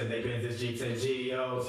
and they Benzes, Jeeps, and Geos.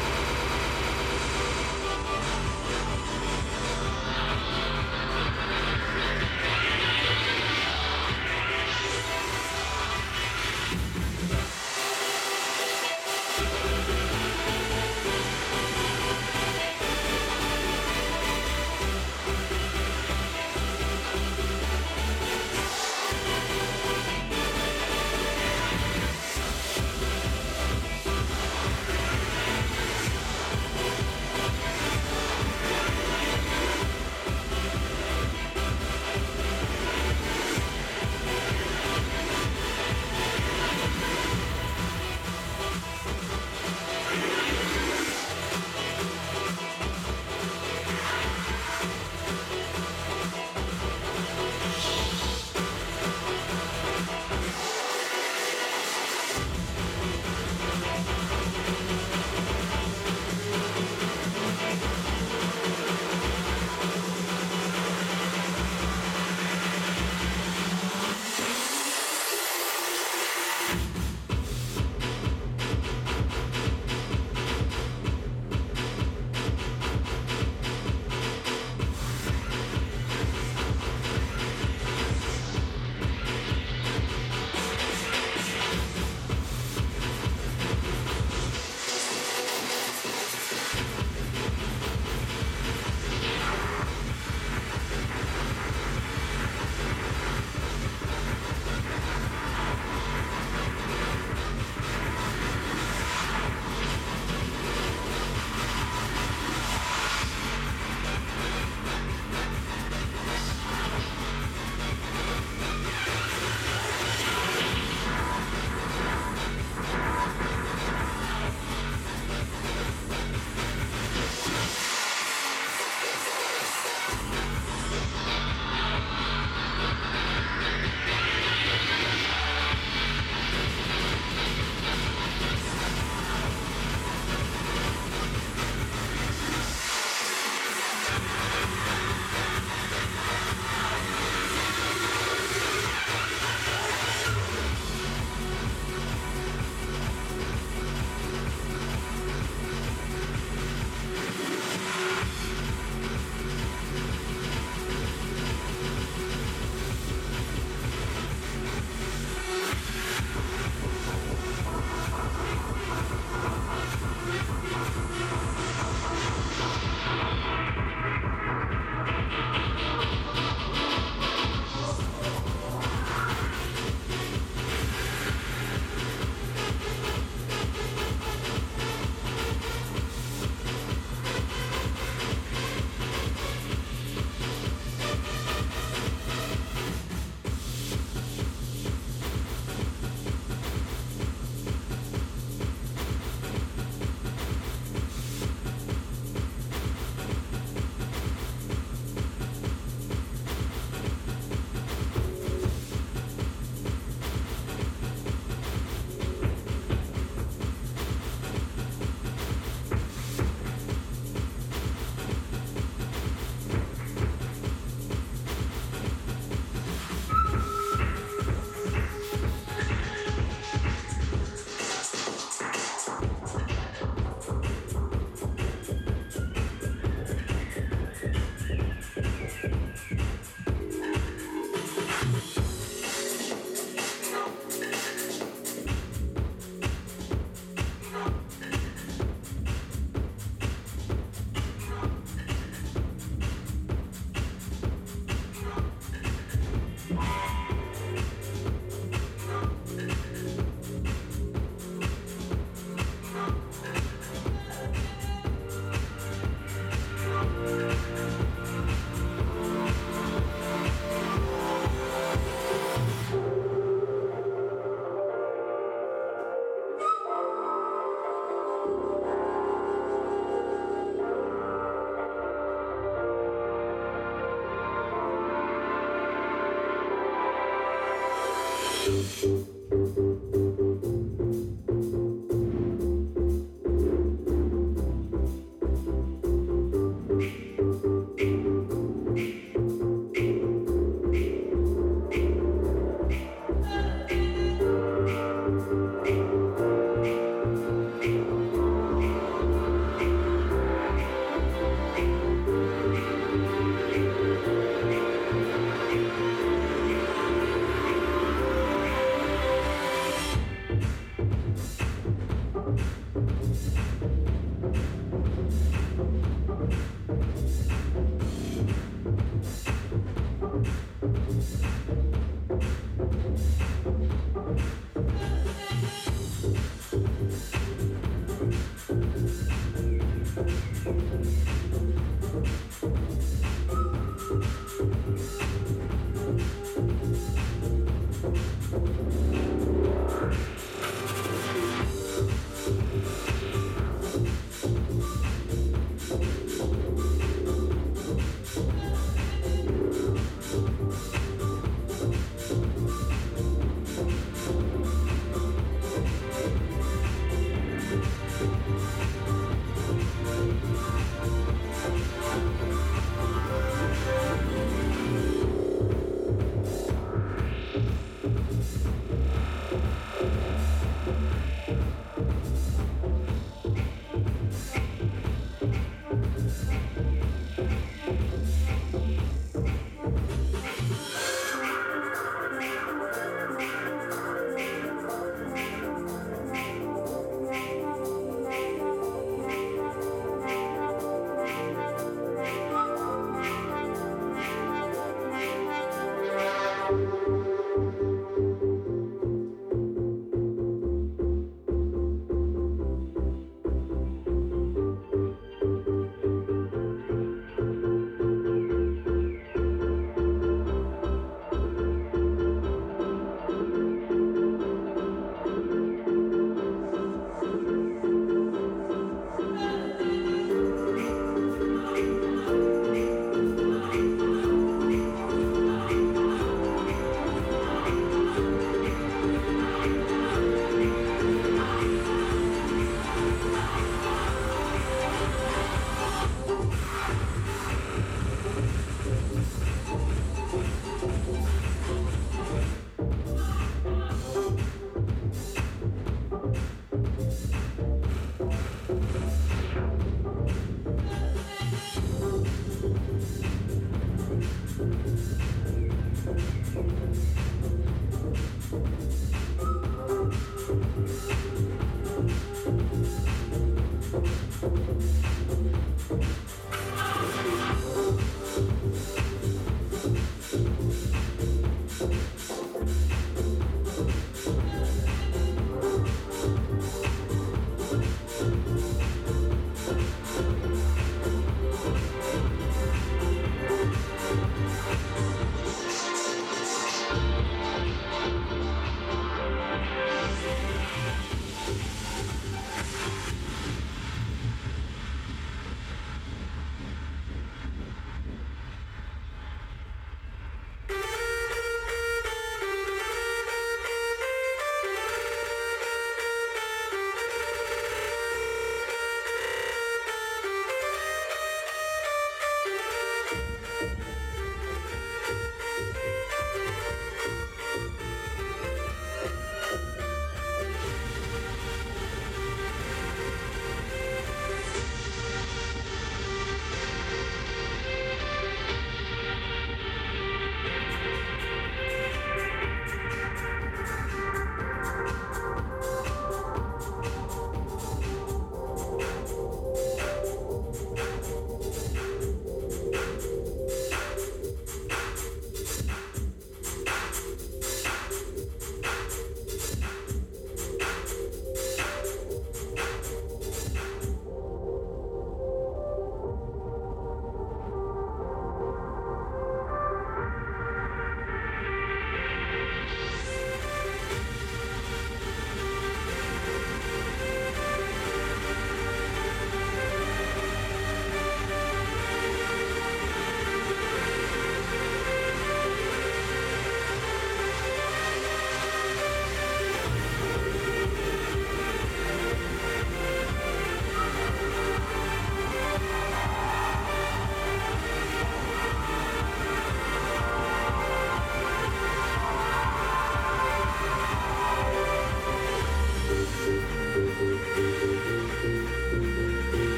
Ah!